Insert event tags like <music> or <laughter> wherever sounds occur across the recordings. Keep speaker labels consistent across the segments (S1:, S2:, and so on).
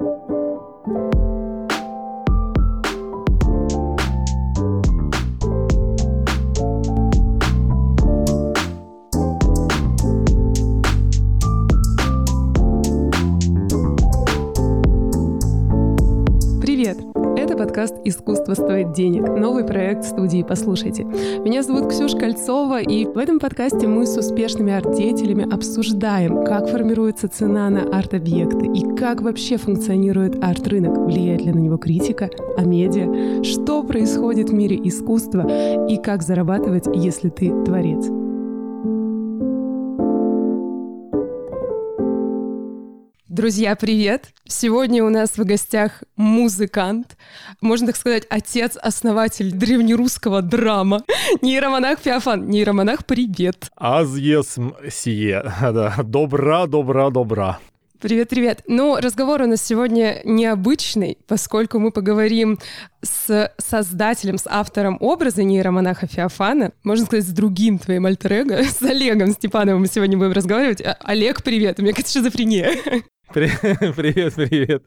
S1: Thank you. Подкаст «Искусство стоит денег», новый проект студии «Послушайте». Меня зовут Ксюша Кольцова, и в этом подкасте мы с успешными арт-деятелями обсуждаем, как формируется цена на арт-объекты и как вообще функционирует арт-рынок, влияет ли на него критика, а медиа, что происходит в мире искусства и как зарабатывать, если ты творец. Друзья, привет! Сегодня у нас в гостях музыкант, можно так сказать, отец-основатель древнерусского драма, <laughs> нейромонах Феофан. Нейромонах, привет!
S2: Аз есм сие. <laughs> Да. Добра, добра, добра.
S1: Привет, привет. Ну, разговор у нас сегодня необычный, поскольку мы поговорим с создателем, с автором образа нейромонаха Феофана, можно сказать, с другим твоим альтер <laughs> с Олегом Степановым мы сегодня будем разговаривать. Олег, привет, у меня какая-то шизофрения. <laughs>
S2: Привет, привет.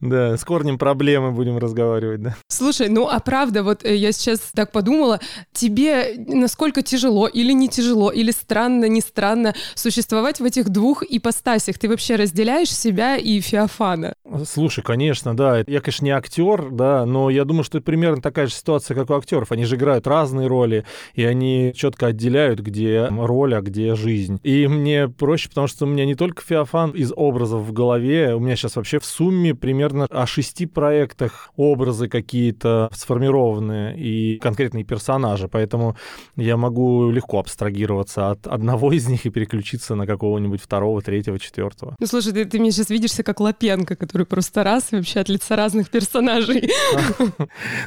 S2: Да, с корнем проблемы будем разговаривать, да.
S1: Слушай, ну а правда, вот э, я сейчас так подумала, тебе насколько тяжело или не тяжело, или странно, не странно существовать в этих двух ипостасях? Ты вообще разделяешь себя и Феофана?
S2: Слушай, конечно, да. Я, конечно, не актер, да, но я думаю, что это примерно такая же ситуация, как у актеров. Они же играют разные роли, и они четко отделяют, где роль, а где жизнь. И мне проще, потому что у меня не только Феофан из образов в голове, голове. У меня сейчас вообще в сумме примерно о шести проектах образы какие-то сформированные и конкретные персонажи, поэтому я могу легко абстрагироваться от одного из них и переключиться на какого-нибудь второго, третьего, четвертого.
S1: Ну слушай, ты, ты мне сейчас видишься как Лапенко, который просто раз и вообще от лица разных персонажей. <laughs>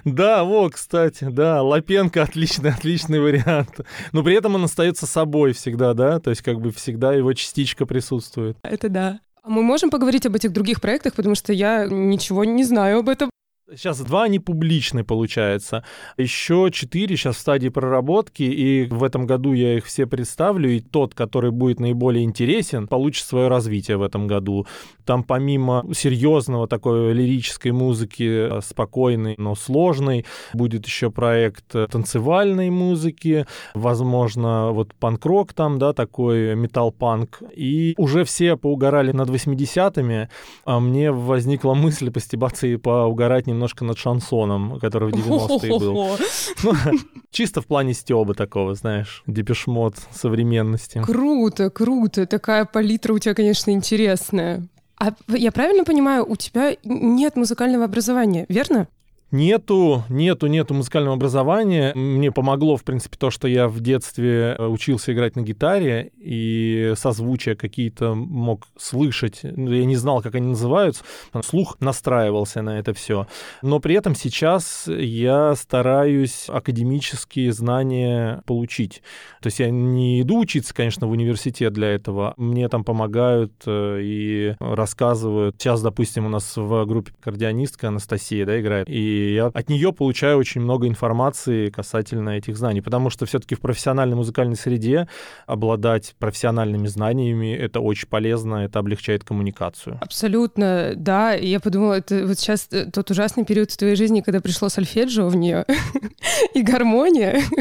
S2: Да, вот, кстати, да, Лапенко отличный, отличный вариант. Но при этом он остается собой всегда, да, то есть как бы всегда его частичка присутствует.
S1: Это да. Мы можем поговорить об этих других проектах, потому что я ничего не знаю об этом.
S2: Сейчас два они публичные, получается. Еще четыре сейчас в стадии проработки, и в этом году я их все представлю, и тот, который будет наиболее интересен, получит свое развитие в этом году. Там помимо серьезного такой лирической музыки, э, спокойной, но сложной, будет еще проект танцевальной музыки, возможно, вот панк-рок там, да, такой метал-панк. И уже все поугорали над 80-ми, а мне возникла <laughs> мысль постебаться и поугарать немного немножко над шансоном, который в 90-е был. Ну, <laughs> чисто в плане стёба такого, знаешь, депешмот современности.
S1: Круто, круто. Такая палитра у тебя, конечно, интересная. А я правильно понимаю, у тебя нет музыкального образования, верно?
S2: Нету, нету, нету музыкального образования. Мне помогло, в принципе, то, что я в детстве э, учился играть на гитаре и созвучия какие-то мог слышать. Ну, я не знал, как они называются. Слух настраивался на это все. Но при этом сейчас я стараюсь академические знания получить. То есть я не иду учиться, конечно, в университет для этого. Мне там помогают э, и рассказывают. Сейчас, допустим, у нас в группе кардионистка Анастасия да, играет. И я от нее получаю очень много информации касательно этих знаний, потому что все-таки в профессиональной музыкальной среде обладать профессиональными знаниями это очень полезно, это облегчает коммуникацию.
S1: Абсолютно, да. Я подумала, это вот сейчас э, тот ужасный период в твоей жизни, когда пришло сольфеджио в нее <laughs> и гармония. <laughs>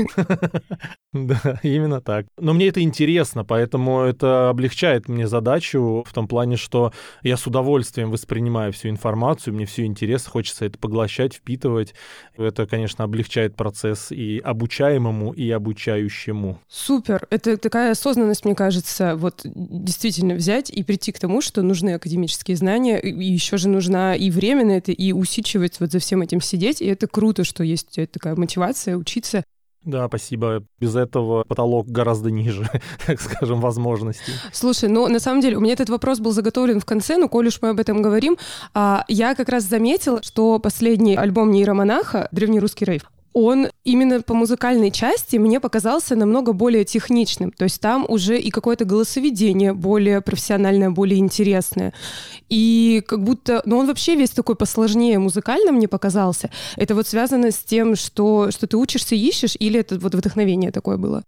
S2: Да, именно так. Но мне это интересно, поэтому это облегчает мне задачу в том плане, что я с удовольствием воспринимаю всю информацию, мне все интересно, хочется это поглощать, впитывать. Это, конечно, облегчает процесс и обучаемому, и обучающему.
S1: Супер. Это такая осознанность, мне кажется, вот действительно взять и прийти к тому, что нужны академические знания, и еще же нужна и время на это, и усидчивать вот за всем этим сидеть. И это круто, что есть у тебя такая мотивация учиться.
S2: Да, спасибо. Без этого потолок гораздо ниже, <laughs> так скажем, возможностей.
S1: Слушай, ну на самом деле у меня этот вопрос был заготовлен в конце, но коль уж мы об этом говорим, а, я как раз заметила, что последний альбом нейромонаха «Древнерусский рейв», он именно по музыкальной части мне показался намного более техничным. То есть там уже и какое-то голосоведение более профессиональное, более интересное. И как будто... Ну, он вообще весь такой посложнее музыкально мне показался. Это вот связано с тем, что, что ты учишься ищешь, или это вот вдохновение такое было?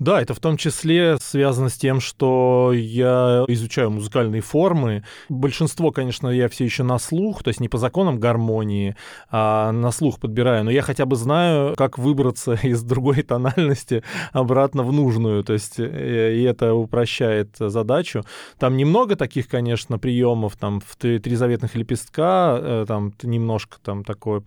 S2: Да, это в том числе связано с тем, что я изучаю музыкальные формы. Большинство, конечно, я все еще на слух, то есть не по законам гармонии, а на слух подбираю. Но я хотя бы знаю, как выбраться <laughs> из другой тональности обратно в нужную. То есть э, и это упрощает задачу. Там немного таких, конечно, приемов. Там в три заветных лепестка э, там немножко там такое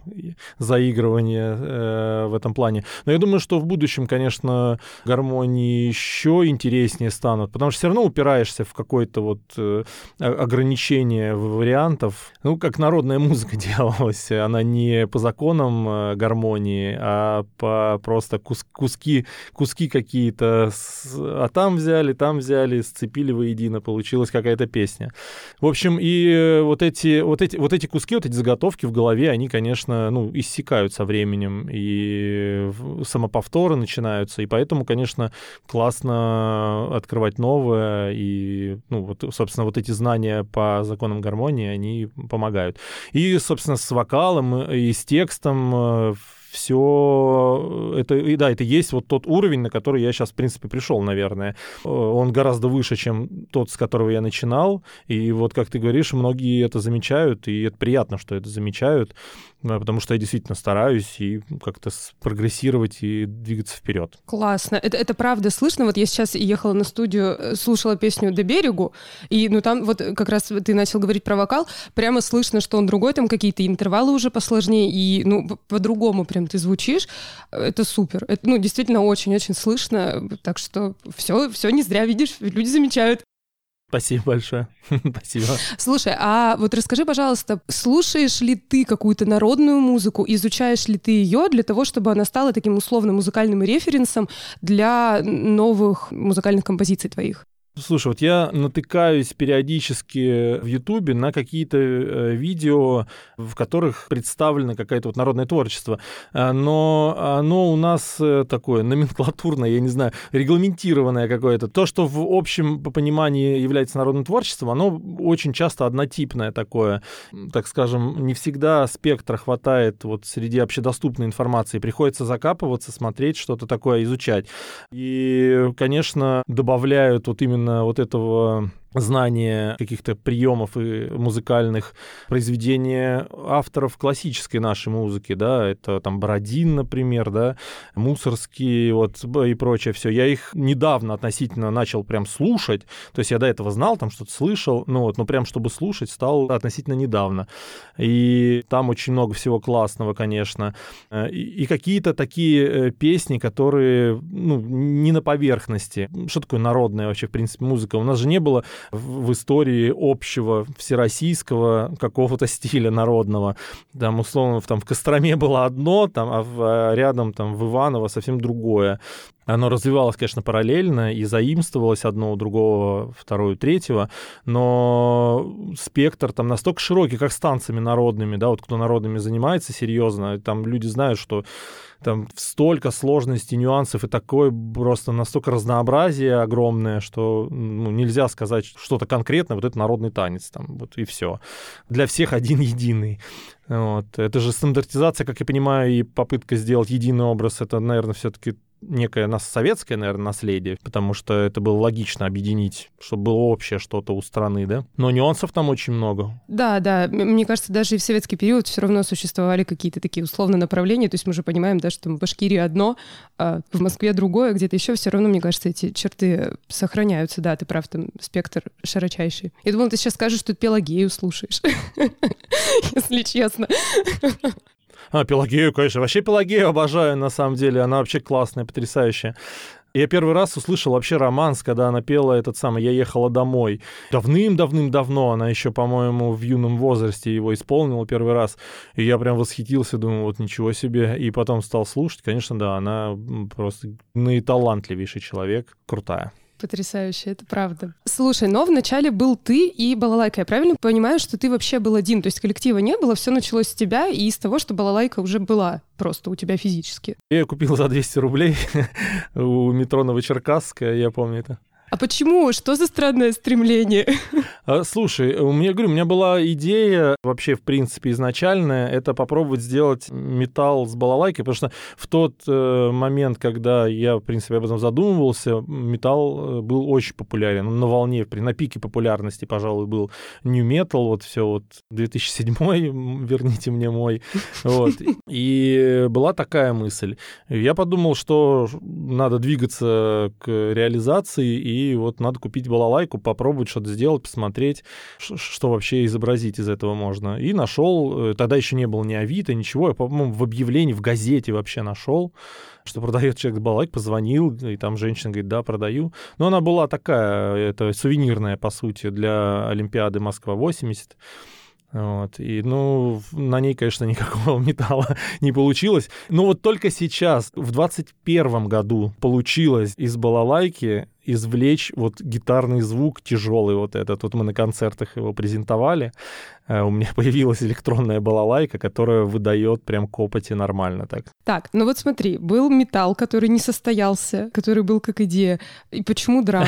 S2: заигрывание э, в этом плане. Но я думаю, что в будущем, конечно, гармония они еще интереснее станут, потому что все равно упираешься в какое-то вот э, ограничение вариантов. Ну, как народная музыка <laughs> делалась, она не по законам э, гармонии, а по просто кус куски, куски какие-то, а там взяли, там взяли, сцепили воедино, получилась какая-то песня. В общем, и э, вот эти, вот эти, вот эти куски, вот эти заготовки в голове, они, конечно, ну, иссякают со временем, и самоповторы начинаются, и поэтому, конечно, классно открывать новое, и, ну, вот, собственно, вот эти знания по законам гармонии, они помогают. И, собственно, с вокалом и с текстом э, все это, и да, это есть вот тот уровень, на который я сейчас, в принципе, пришел, наверное. Э, он гораздо выше, чем тот, с которого я начинал. И вот, как ты говоришь, многие это замечают, и это приятно, что это замечают, э, потому что я действительно стараюсь и как-то прогрессировать и двигаться вперед.
S1: Классно. Это, это правда слышно. Вот я сейчас ехала на студию, э, слушала песню «До берегу», и ну там вот как раз ты начал говорить про вокал, прямо слышно, что он другой, там какие-то интервалы уже посложнее, и ну по-другому прям ты звучишь, это супер. Это, ну, действительно очень-очень слышно, так что все, все не зря, видишь, люди замечают.
S2: Спасибо большое. <laughs> Спасибо.
S1: Слушай, а вот расскажи, пожалуйста, слушаешь ли ты какую-то народную музыку, изучаешь ли ты ее для того, чтобы она стала таким условно музыкальным референсом для новых музыкальных композиций твоих?
S2: Слушай, вот я натыкаюсь периодически в Ютубе на какие-то э, видео, в которых представлено какое-то вот народное творчество, э, но оно у нас э, такое номенклатурное, я не знаю, регламентированное какое-то. То, что в общем понимании является народным творчеством, оно очень часто однотипное такое. Так скажем, не всегда спектра хватает вот среди общедоступной информации. Приходится закапываться, смотреть, что-то такое изучать. И, конечно, добавляют вот именно именно вот этого знание каких-то приемов и музыкальных произведений авторов классической нашей музыки, да, это там Бородин, например, да, Мусорский, вот, и прочее все. Я их недавно относительно начал прям слушать, то есть я до этого знал, там что-то слышал, ну вот, но прям чтобы слушать стал относительно недавно. И там очень много всего классного, конечно. И, и какие-то такие э, песни, которые, ну, не на поверхности. Что такое народная вообще, в принципе, музыка? У нас же не было в истории общего всероссийского какого-то стиля народного. Там, условно, там в Костроме было одно, там, а в, а рядом там в Иваново совсем другое. Оно развивалось, конечно, параллельно и заимствовалось одно у другого, второе, третьего, но спектр там настолько широкий, как с танцами народными, да, вот кто народными занимается серьезно, там люди знают, что там столько сложностей, нюансов и такое просто настолько разнообразие огромное, что ну, нельзя сказать что-то конкретное, вот это народный танец, там, вот и все. Для всех один единый. Вот. Это же стандартизация, как я понимаю, и попытка сделать единый образ, это, наверное, все-таки некое нас советское, наверное, наследие, потому что это было логично объединить, чтобы было общее что-то у страны, да? Но нюансов там очень много.
S1: Да, да. Мне кажется, даже и в советский период все равно существовали какие-то такие условные направления. То есть мы же понимаем, да, что в Башкирии одно, а в Москве другое, где-то еще все равно, мне кажется, эти черты сохраняются. Да, ты прав, там спектр широчайший. Я думала, ты сейчас скажешь, что ты Пелагею слушаешь, <laughs> если честно.
S2: А, Пелагею, конечно. Вообще Пелагею обожаю, на самом деле. Она вообще классная, потрясающая. Я первый раз услышал вообще романс, когда она пела этот самый «Я ехала домой». Давным-давным-давно, она еще, по-моему, в юном возрасте его исполнила первый раз. И я прям восхитился, думаю, вот ничего себе. И потом стал слушать. Конечно, да, она просто наиталантливейший человек, крутая.
S1: Потрясающе, это правда. Слушай, но вначале был ты и балалайка. Я правильно понимаю, что ты вообще был один? То есть коллектива не было, все началось с тебя и из того, что балалайка уже была просто у тебя физически.
S2: Я ее купил за 200 рублей <laughs> у метро Новочеркасская, я помню это.
S1: А почему? Что за странное стремление? <laughs>
S2: А, слушай, у меня, говорю, у меня была идея вообще, в принципе, изначальная, это попробовать сделать металл с балалайкой, потому что в тот э, момент, когда я, в принципе, об этом задумывался, металл э, был очень популярен, на волне, на пике популярности, пожалуй, был New Metal, вот все вот 2007 <laughs> верните мне мой, <laughs> вот. И была такая мысль. Я подумал, что надо двигаться к реализации, и вот надо купить балалайку, попробовать что-то сделать, посмотреть, что вообще изобразить из этого можно. И нашел, э, тогда еще не было ни Авито, ничего, я, по-моему, в объявлении в газете вообще нашел, что продает человек балалайк, позвонил, и там женщина говорит, да, продаю. Но она была такая, это сувенирная, по сути, для Олимпиады Москва-80. Вот. И, ну, на ней, конечно, <laughs> никакого металла не получилось. Но вот только сейчас, в 21 году, получилось из балалайки извлечь вот гитарный звук тяжелый вот этот. Вот мы на концертах его презентовали. Э, у меня <laughs> появилась электронная балалайка, которая выдает прям копоти нормально так.
S1: Так, ну вот смотри, был металл, который не состоялся, который был как идея. И почему драм?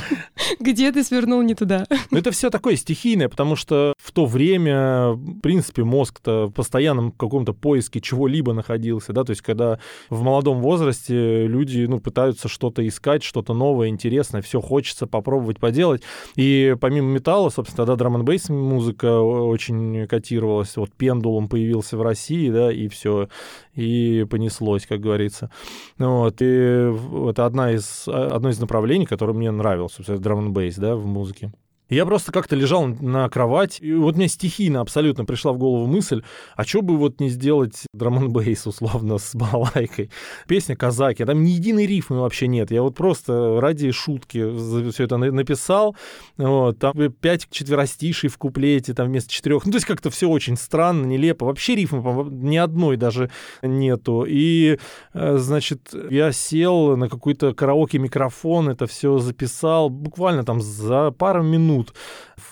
S1: <laughs> Где ты свернул не туда?
S2: Ну это все такое стихийное, потому что в то время, в принципе, мозг-то в постоянном каком-то поиске чего-либо находился, да, то есть когда в молодом возрасте люди, ну, пытаются что-то искать, что-то новое, интересное, все хочется попробовать поделать. И помимо металла, собственно, тогда драм н музыка очень котировалась. Вот пендулум появился в России, да, и все, и понеслось, как говорится. Вот, и это одна из, одно из направлений, которое мне нравилось, собственно, драм н да, в музыке. Я просто как-то лежал на кровать, и вот мне стихийно абсолютно пришла в голову мысль, а что бы вот не сделать драм бейс условно с балалайкой. Песня «Казаки», там ни единой рифмы вообще нет. Я вот просто ради шутки все это написал. Вот, там пять четверостишей в куплете, там вместо четырех. Ну, то есть как-то все очень странно, нелепо. Вообще рифмы ни одной даже нету. И, э, значит, я сел на какой-то караоке-микрофон, это все записал буквально там за пару минут минут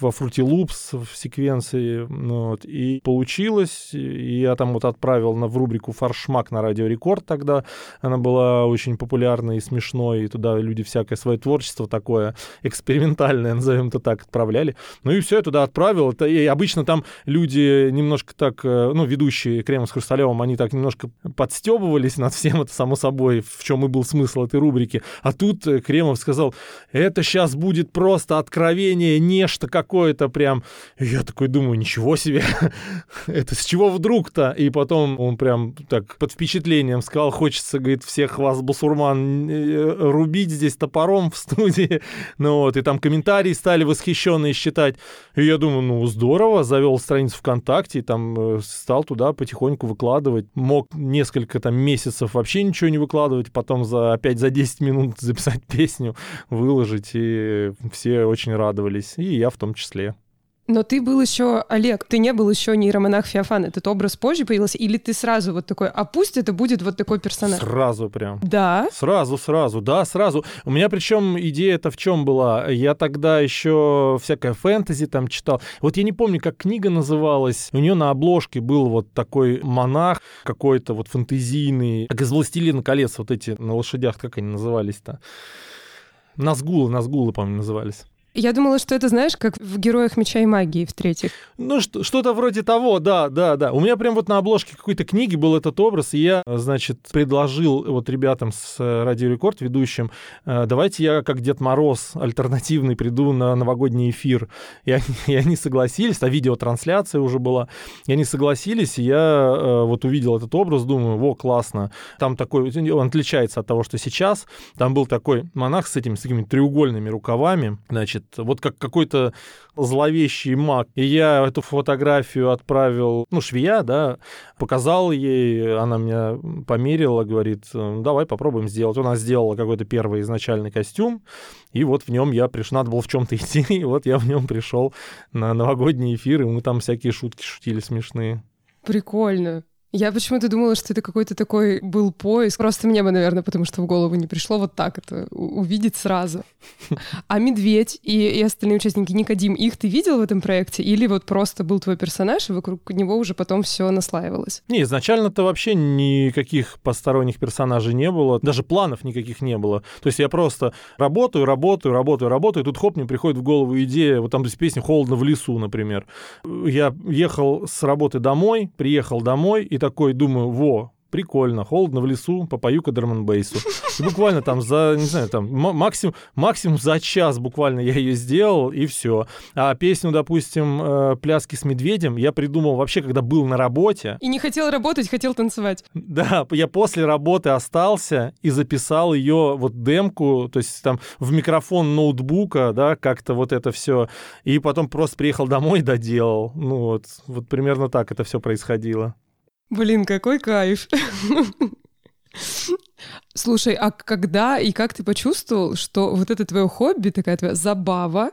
S2: во Fruity Loops в секвенции. Ну вот, и получилось. И я там вот отправил на, в рубрику «Фаршмак» на Радио Рекорд тогда. Она была очень популярной и смешной. И туда люди всякое свое творчество такое экспериментальное, <laughs> назовем это так, отправляли. Ну и все, я туда отправил. Это, и обычно там люди немножко так, э, ну, ведущие Крема с Хрусталевым, они так немножко подстебывались над всем, это само собой, в чем и был смысл этой рубрики. А тут э, Кремов сказал, это сейчас будет просто откровение, нечто какое-то прям. И я такой думаю, ничего себе, <laughs> это с чего вдруг-то? И потом он прям так под впечатлением сказал, хочется, говорит, всех вас, басурман, э, рубить здесь топором в студии. <laughs> Ну вот, и там комментарии стали восхищенные считать. И я думаю, ну здорово, завел страницу ВКонтакте, и там э, стал туда потихоньку выкладывать. Мог несколько там месяцев вообще ничего не выкладывать, потом за опять за 10 минут <laughs> записать песню, выложить, и все очень радовались, и я в том числе.
S1: Но ты был еще, Олег, ты не был еще нейромонах Феофан. Этот образ позже появился? Или ты сразу вот такой, а пусть это будет вот такой персонаж?
S2: Сразу прям.
S1: Да?
S2: Сразу, сразу, да, сразу. У меня причем идея-то в чем была? Я тогда еще всякое фэнтези там читал. Вот я не помню, как книга называлась. У нее на обложке был вот такой монах какой-то вот фэнтезийный, как из «Властелина колец» вот эти на лошадях, как они назывались-то? Назгулы, Назгулы, по-моему, назывались.
S1: Я думала, что это, знаешь, как в «Героях меча и магии» в-третьих.
S2: Ну, что-то вроде того, да, да, да. У меня прям вот на обложке какой-то книги был этот образ, и я, значит, предложил вот ребятам с э, Радио Рекорд, ведущим, э, давайте я, как Дед Мороз, альтернативный, приду на новогодний эфир. И они, <laughs> и они согласились, а видеотрансляция уже была. И они согласились, и я э, вот увидел этот образ, думаю, во, классно. Там такой, он отличается от того, что сейчас. Там был такой монах с этими, с такими треугольными рукавами, значит, вот как какой-то зловещий маг. И я эту фотографию отправил, ну, швея, да, показал ей, она меня померила, говорит, давай попробуем сделать. Она сделала какой-то первый изначальный костюм, и вот в нем я пришел, надо было в чем-то идти, <laughs> и вот я в нем пришел на новогодний эфир, и мы там всякие шутки шутили смешные.
S1: Прикольно. Я почему-то думала, что это какой-то такой был поиск. Просто мне бы, наверное, потому что в голову не пришло вот так это увидеть сразу. А Медведь и, и остальные участники Никодим, их ты видел в этом проекте? Или вот просто был твой персонаж, и вокруг него уже потом все наслаивалось?
S2: Не, изначально-то вообще никаких посторонних персонажей не было, даже планов никаких не было. То есть я просто работаю, работаю, работаю, работаю, и тут хоп, мне приходит в голову идея, вот там из песни «Холодно в лесу», например. Я ехал с работы домой, приехал домой, и такой думаю, во, прикольно, холодно в лесу, попою-ка драмонбейсу. И буквально там за, не знаю, там максимум, максимум за час буквально я ее сделал, и все. А песню, допустим, э, «Пляски с медведем» я придумал вообще, когда был на работе.
S1: И не хотел работать, хотел танцевать.
S2: Да, я после работы остался и записал ее вот демку, то есть там в микрофон ноутбука, да, как-то вот это все. И потом просто приехал домой и доделал. Ну вот, вот примерно так это все происходило.
S1: Блин, какой кайф. Слушай, а когда и как ты почувствовал, что вот это твое хобби, такая твоя забава,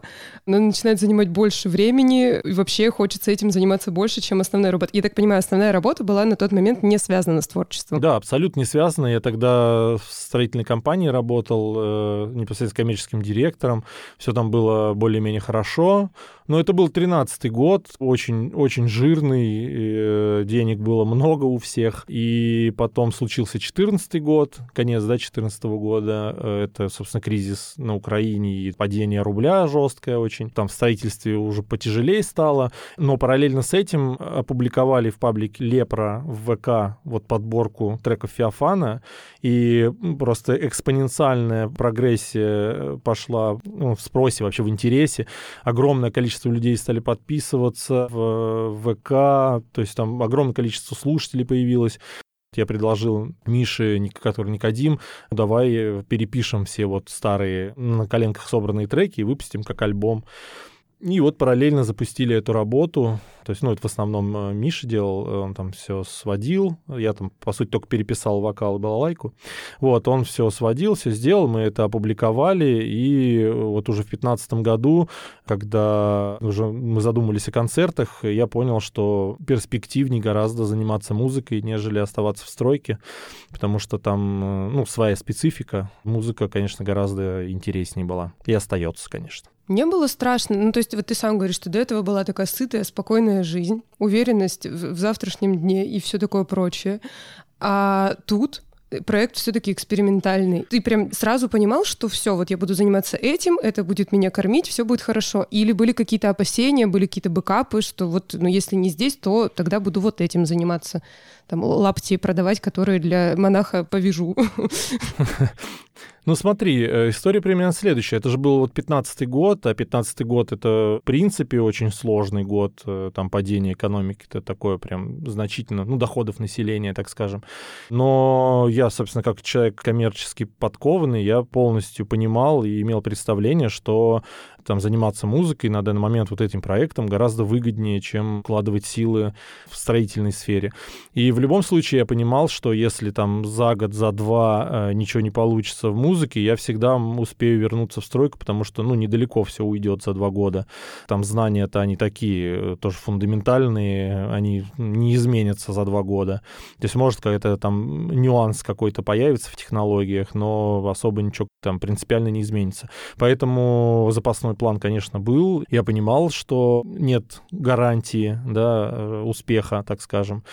S1: она начинает занимать больше времени, и вообще хочется этим заниматься больше, чем основная работа? Я так понимаю, основная работа была на тот момент не связана с творчеством.
S2: Да, абсолютно не связана. Я тогда в строительной компании работал э, непосредственно коммерческим директором. Все там было более-менее хорошо. Но это был 13-й год, очень, очень жирный, э, денег было много у всех. И потом случился 14-й год, конец, да, 14 года. Э, это, собственно, кризис на Украине и падение рубля жесткое очень. Там в строительстве уже потяжелее стало. Но параллельно с этим опубликовали в паблике Лепра в ВК вот подборку треков Феофана. И просто экспоненциальная прогрессия пошла ну, в спросе, вообще в интересе. Огромное количество людей стали подписываться в ВК, то есть там огромное количество слушателей появилось. Я предложил Мише, который Никодим, давай перепишем все вот старые на коленках собранные треки и выпустим как альбом. И вот параллельно запустили эту работу. То есть, ну, это в основном э, Миша делал, он там все сводил. Я там, по сути, только переписал вокал и балалайку. Вот, он все сводил, все сделал, мы это опубликовали. И вот уже в 2015 году, когда уже мы задумались о концертах, я понял, что перспективнее гораздо заниматься музыкой, нежели оставаться в стройке, потому что там, э, ну, своя специфика. Музыка, конечно, гораздо интереснее была. И остается, конечно.
S1: Не было страшно. Ну, то есть вот ты сам говоришь, что до этого была такая сытая, спокойная жизнь, уверенность в, в завтрашнем дне и все такое прочее. А тут проект все-таки экспериментальный. Ты прям сразу понимал, что все, вот я буду заниматься этим, это будет меня кормить, все будет хорошо. Или были какие-то опасения, были какие-то бэкапы, что вот, ну, если не здесь, то тогда буду вот этим заниматься. Там лапти продавать, которые для монаха повяжу. <laughs>
S2: Ну смотри, э, история примерно следующая. Это же был вот 15-й год, а 15-й год это в принципе очень сложный год, э, там падение экономики, это такое прям значительно, ну доходов населения, так скажем. Но я, собственно, как человек коммерчески подкованный, я полностью понимал и имел представление, что там заниматься музыкой на данный момент вот этим проектом гораздо выгоднее, чем вкладывать силы в строительной сфере. И в любом случае я понимал, что если там за год, за два э, ничего не получится в музыке, я всегда успею вернуться в стройку, потому что, ну, недалеко все уйдет за два года. Там знания-то они такие, э, тоже фундаментальные, они не изменятся за два года. То есть, может, какой-то там нюанс какой-то появится в технологиях, но особо ничего там принципиально не изменится. Поэтому запасной план, конечно, был. Я понимал, что нет гарантии да, э, успеха, так скажем.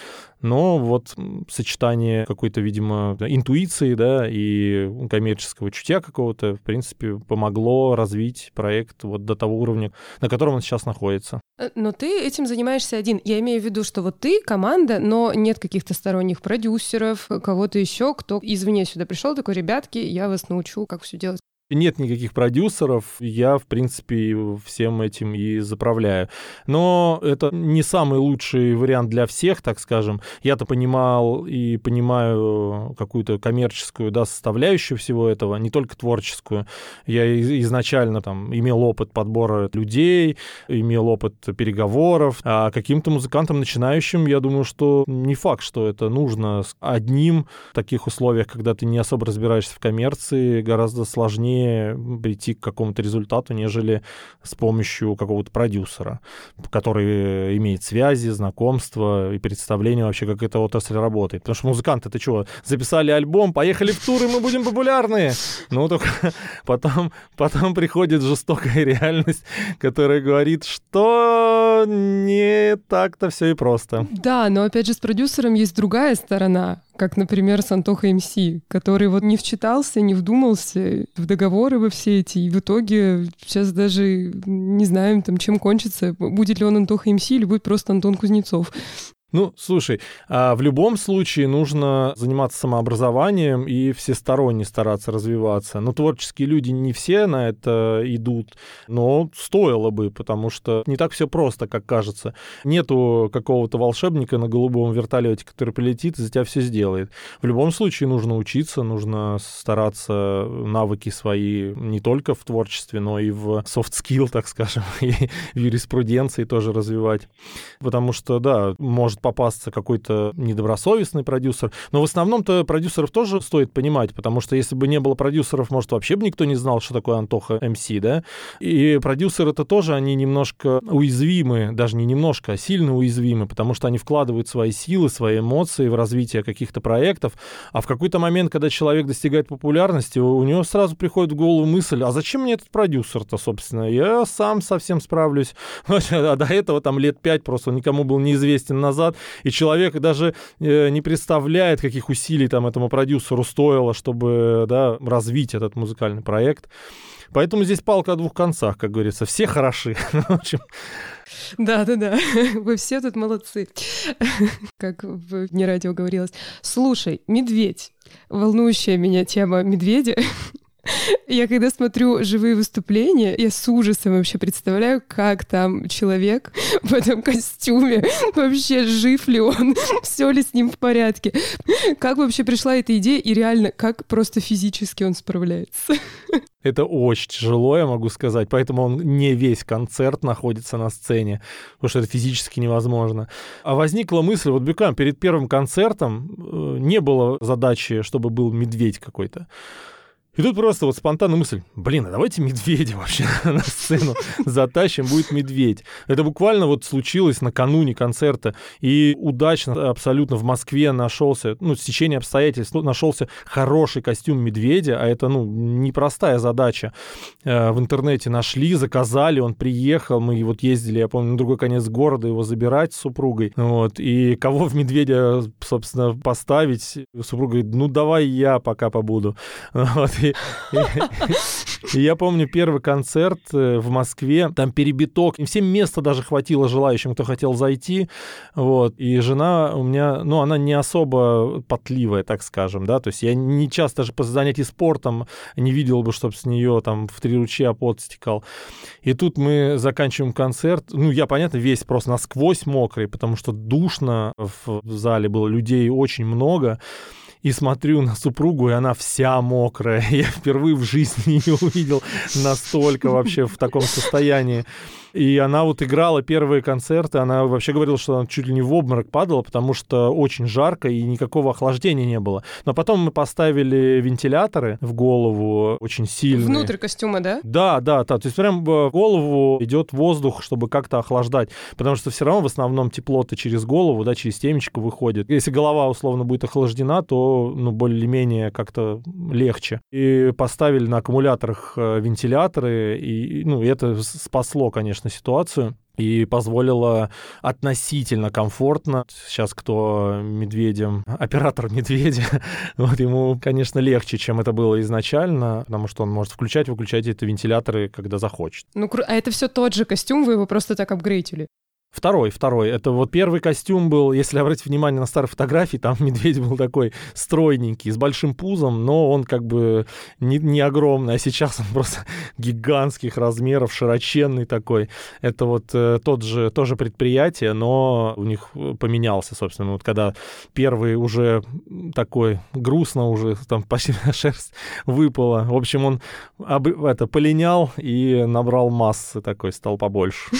S2: Но вот сочетание какой-то, видимо, интуиции да, и коммерческого чутья какого-то, в принципе, помогло развить проект вот до того уровня, на котором он сейчас находится.
S1: Э, но ты этим занимаешься один. Я имею в виду, что вот ты команда, но нет каких-то сторонних продюсеров, кого-то еще, кто извне сюда пришел, такой, ребятки, я вас научу, как все делать
S2: нет никаких продюсеров, я, в принципе, всем этим и заправляю. Но это не самый лучший вариант для всех, так скажем. Я-то понимал и понимаю какую-то коммерческую да, составляющую всего этого, не только творческую. Я изначально там имел опыт подбора людей, имел опыт переговоров. А каким-то музыкантам начинающим, я думаю, что не факт, что это нужно одним в таких условиях, когда ты не особо разбираешься в коммерции, гораздо сложнее сложнее прийти к какому-то результату, нежели с помощью какого-то продюсера, который имеет связи, знакомства и представление вообще, как эта отрасль работает. Потому что музыканты, это чего, записали альбом, поехали в тур, и мы будем популярны. Ну, только <laughs> потом, потом приходит жестокая <laughs> реальность, которая говорит, что не так-то все и просто.
S1: Да, но опять же с продюсером есть другая сторона как, например, с Антоха МС, который вот не вчитался, не вдумался в договоры во все эти, и в итоге сейчас даже не знаем, там, чем кончится, будет ли он Антоха МС или будет просто Антон Кузнецов.
S2: Ну, слушай, а в любом случае нужно заниматься самообразованием и всесторонне стараться развиваться. Но творческие люди не все на это идут, но стоило бы, потому что не так все просто, как кажется. Нету какого-то волшебника на голубом вертолете, который прилетит и за тебя все сделает. В любом случае нужно учиться, нужно стараться навыки свои не только в творчестве, но и в soft skill, так скажем, <laughs> и в юриспруденции тоже развивать. Потому что, да, может попасться какой-то недобросовестный продюсер. Но в основном-то продюсеров тоже стоит понимать, потому что если бы не было продюсеров, может, вообще бы никто не знал, что такое Антоха МС, да? И продюсеры-то тоже, они немножко уязвимы, даже не немножко, а сильно уязвимы, потому что они вкладывают свои силы, свои эмоции в развитие каких-то проектов, а в какой-то момент, когда человек достигает популярности, у него сразу приходит в голову мысль, а зачем мне этот продюсер-то, собственно? Я сам совсем справлюсь. <laughs> А до этого там лет пять просто никому был неизвестен назад, назад, и человек даже э, не представляет, каких усилий там этому продюсеру стоило, чтобы да, развить этот музыкальный проект. Поэтому здесь палка о двух концах, как говорится. Все хороши. <laughs>
S1: Да, да, да. <laughs> Вы все тут молодцы. <laughs> Как в не радио говорилось. Слушай, медведь. Волнующая меня тема медведя. Я когда смотрю живые выступления, я с ужасом вообще представляю, как там человек <laughs> в этом костюме, вообще жив ли он, <laughs> все ли с ним в порядке, как вообще пришла эта идея и реально, как просто физически он справляется. <laughs>
S2: Это очень тяжело, я могу сказать, поэтому он не весь концерт находится на сцене, потому что это физически невозможно. А возникла мысль, вот Бекам перед первым концертом э, не было задачи, чтобы был медведь какой-то. И тут просто вот спонтанная мысль, блин, а давайте медведя вообще <laughs> на сцену затащим, будет медведь. Это буквально вот случилось накануне концерта, и удачно абсолютно в Москве нашелся, ну, в течение обстоятельств, ну, нашелся хороший костюм медведя, а это, ну, непростая задача. Э, в интернете нашли, заказали, он приехал, мы вот ездили, я помню, на другой конец города его забирать с супругой, вот, и кого в медведя, собственно, поставить, супруга говорит, ну, давай я пока побуду. <laughs> Вот, я помню первый концерт э, в Москве, там перебиток, и всем места даже хватило желающим, кто хотел зайти, вот, и жена у меня, ну, она не особо потливая, так скажем, да, то есть я не часто даже после занятий спортом не видел бы, чтобы с нее там в три ручья пот стекал. И тут мы заканчиваем концерт, ну, я, понятно, весь просто насквозь мокрый, потому что душно в зале было, людей очень много, и смотрю на супругу, и она вся мокрая. <laughs> Я впервые в жизни <laughs> ее увидел настолько вообще в таком состоянии. И она вот играла первые концерты, она вообще говорила, что она чуть ли не в обморок падала, потому что очень жарко и никакого охлаждения не было. Но потом мы поставили вентиляторы в голову очень сильные.
S1: Внутрь костюма, да?
S2: Да, да, да. То есть прям в голову идет воздух, чтобы как-то охлаждать. Потому что все равно в основном тепло-то через голову, да, через темечко выходит. Если голова условно будет охлаждена, то, ну, более-менее как-то легче. И поставили на аккумуляторах э, вентиляторы, и, ну, это спасло, конечно, конечно, ситуацию и позволило относительно комфортно. Сейчас кто медведем, оператор медведя, <laughs> вот ему, конечно, легче, чем это было изначально, потому что он может включать, выключать эти вентиляторы, когда захочет.
S1: Ну, а это все тот же костюм, вы его просто так апгрейдили?
S2: Второй, второй. Это вот первый костюм был, если обратить внимание на старые фотографии, там <laughs> медведь был такой стройненький, с большим пузом, но он как бы не, не огромный, а сейчас он <laughs> просто гигантских размеров, широченный такой. Это вот э, тот же, тоже предприятие, но у них поменялся, собственно, вот когда первый уже такой грустно уже, там <laughs> почти шерсть выпала. В общем, он об, это, полинял и набрал массы такой, стал побольше.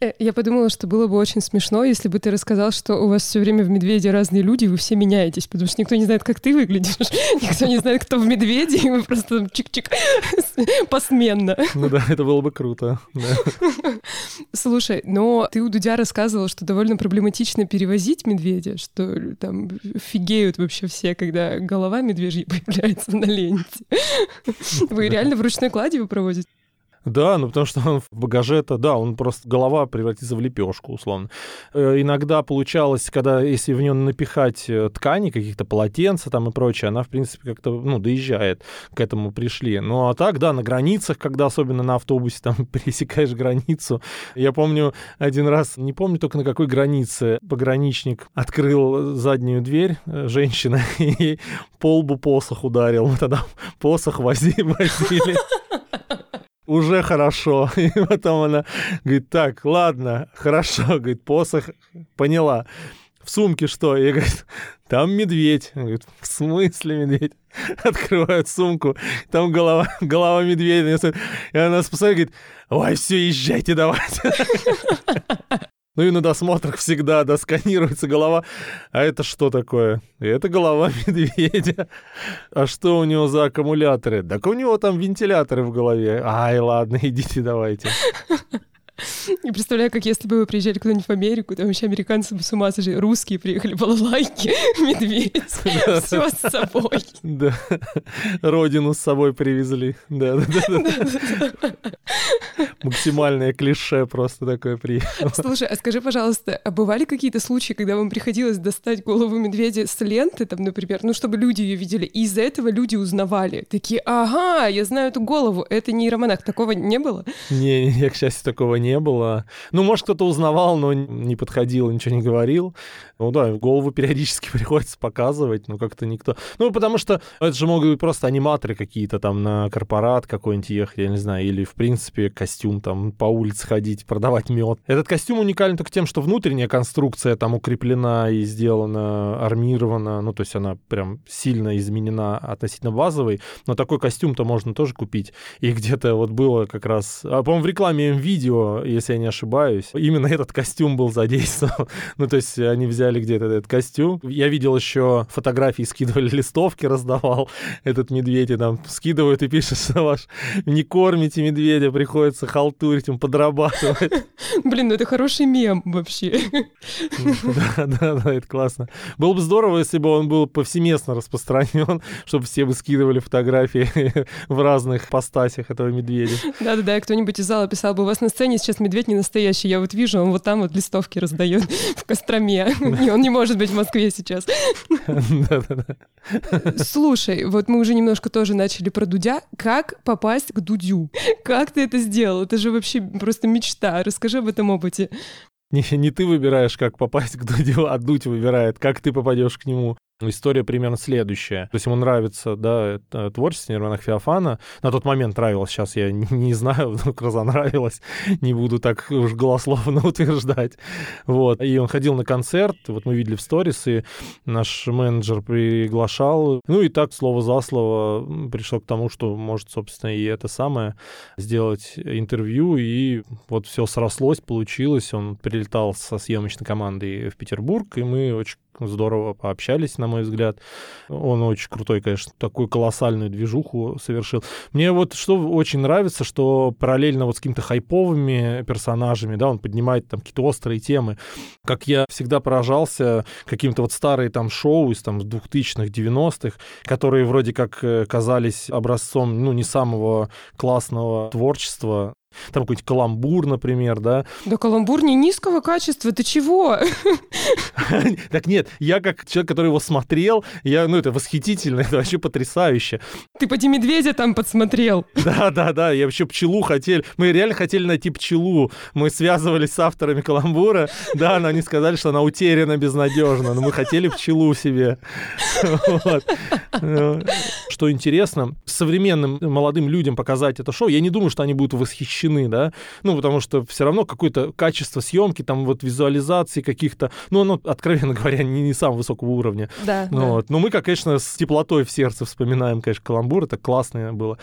S1: Э, я подумала, что было бы очень смешно, если бы ты рассказал, что у вас все время в медведе разные люди, и вы все меняетесь, потому что никто не знает, как ты выглядишь, <laughs> никто не знает, кто в медведе, и вы просто чик-чик <laughs> посменно.
S2: Ну да, это было бы круто.
S1: Слушай, но ты у Дудя рассказывал, что довольно проблематично перевозить медведя, что там фигеют вообще все, когда голова медвежья <laughs> появляется на ленте. Вы реально в ручной кладе его проводите?
S2: Да, ну потому что он в багаже-то, да, он просто голова превратится в лепешку, условно. Э, иногда получалось, когда, если в нем напихать э, ткани, каких-то полотенца там и прочее, она, в принципе, как-то, ну, доезжает, к этому пришли. Ну, а так, да, на границах, когда особенно на автобусе там <laughs> пересекаешь границу. Я помню один раз, не помню только на какой границе, пограничник открыл заднюю дверь, э, женщина, <laughs> и полбу посох ударил. Мы тогда посох возили, возили <laughs> уже хорошо. <laughs> И потом она говорит, так, ладно, хорошо, <laughs> говорит, посох, поняла. В сумке что? Я говорю, <laughs> там медведь. Говорит, в смысле медведь? Открывают сумку, там голова, голова медведя. И она посмотрит, говорит, ой, все, езжайте, давайте. Ну и на досмотрах всегда да, сканируется голова. А это что такое? Это голова <laughs> медведя. А что у него за аккумуляторы? Так у него там вентиляторы в голове. Ай, ладно, <laughs> идите давайте.
S1: Не представляю, как если бы вы приезжали куда-нибудь в Америку, там вообще американцы бы с ума сошли. Русские приехали, балалайки, <laughs> медведь, все с собой.
S2: Да, родину с собой привезли. Да, да, да. Максимальное клише просто такое приехало.
S1: Слушай, а скажи, пожалуйста, а бывали какие-то случаи, когда вам приходилось достать голову медведя с ленты, там, например, ну, чтобы люди ее видели, и из-за этого люди узнавали? Такие, ага, я знаю эту голову, это не нейромонах. Такого не было?
S2: Не, я, к счастью, такого не было. Ну, может, кто-то узнавал, но не подходил, ничего не говорил. Ну да, голову периодически <laughs> приходится показывать, но как-то никто... Ну, потому что это же могут быть просто аниматоры какие-то там на корпорат какой-нибудь ехать, я не знаю, или, в принципе, костюм там по улице ходить, продавать мед. Этот костюм уникален только тем, что внутренняя конструкция там укреплена и сделана, армирована, ну, то есть она прям сильно изменена относительно базовой, но такой костюм-то можно тоже купить. И где-то вот было как раз, а, по-моему, в рекламе видео, если я не ошибаюсь, именно этот костюм был задействован. <laughs> ну, то есть они взяли взяли где-то этот костюм. Я видел еще фотографии, скидывали листовки, <laughs> раздавал этот медведь, и там скидывают и пишут, что ваш не кормите медведя, приходится халтурить, им подрабатывать. <laughs>
S1: Блин, ну это хороший мем вообще.
S2: Да, да, да, это классно. Было бы здорово, если бы он был повсеместно распространен, чтобы все бы скидывали фотографии в разных постасях этого медведя.
S1: Да-да-да, кто-нибудь из зала писал бы, у вас на сцене сейчас медведь не настоящий, я вот вижу, он вот там вот листовки раздает <laughs> в Костроме. И он не может быть в Москве сейчас. Слушай, вот мы уже немножко тоже начали про Дудя. Как попасть к Дудю? Как ты это сделал? Это же вообще просто мечта. Расскажи об этом опыте.
S2: Не, не ты выбираешь, как попасть к Дудю, а Дудь выбирает, как ты попадешь к нему. История примерно следующая. То есть ему нравится, да, творчество Нирвана Феофана. На тот момент нравилось, сейчас я не, <laughs> не знаю, вдруг разонравилось. Не буду так уж голословно <laughs> утверждать. Вот. И он ходил на концерт, вот мы видели в сторис, и наш менеджер приглашал. Ну и так, слово за слово, пришел к тому, что может, собственно, и это самое, сделать интервью. И вот все срослось, получилось. Он прилетал со съемочной командой в Петербург, и мы очень здорово пообщались, на мой взгляд. Он очень крутой, конечно, такую колоссальную движуху совершил. Мне вот что очень нравится, что параллельно вот с какими-то хайповыми персонажами, да, он поднимает там какие-то острые темы. Как я всегда поражался каким-то вот старые там шоу из там 2000-х, 90-х, которые вроде как э, казались образцом, ну, не самого классного творчества, там какой-нибудь каламбур, например, да.
S1: Да каламбур не низкого качества, ты чего? <laughs>
S2: Так нет, я как человек, который его смотрел, я, ну это восхитительно, <laughs> это вообще потрясающе.
S1: Ты поди медведя там подсмотрел. <laughs>
S2: Да, да, да, я вообще пчелу хотели, мы реально хотели найти пчелу, мы связывались с авторами каламбура, да, но они сказали, что она утеряна безнадежно, но мы хотели пчелу себе. Что интересно, современным молодым людям показать это шоу, я не думаю, что они будут восхищены включены, да, ну, потому что все равно какое-то качество съемки, там вот визуализации каких-то, ну, оно, откровенно <laughs> говоря, не, не самого высокого уровня.
S1: Да,
S2: ну,
S1: да.
S2: Вот. Но мы, как, конечно, с теплотой в сердце вспоминаем, конечно, каламбур, это классное было.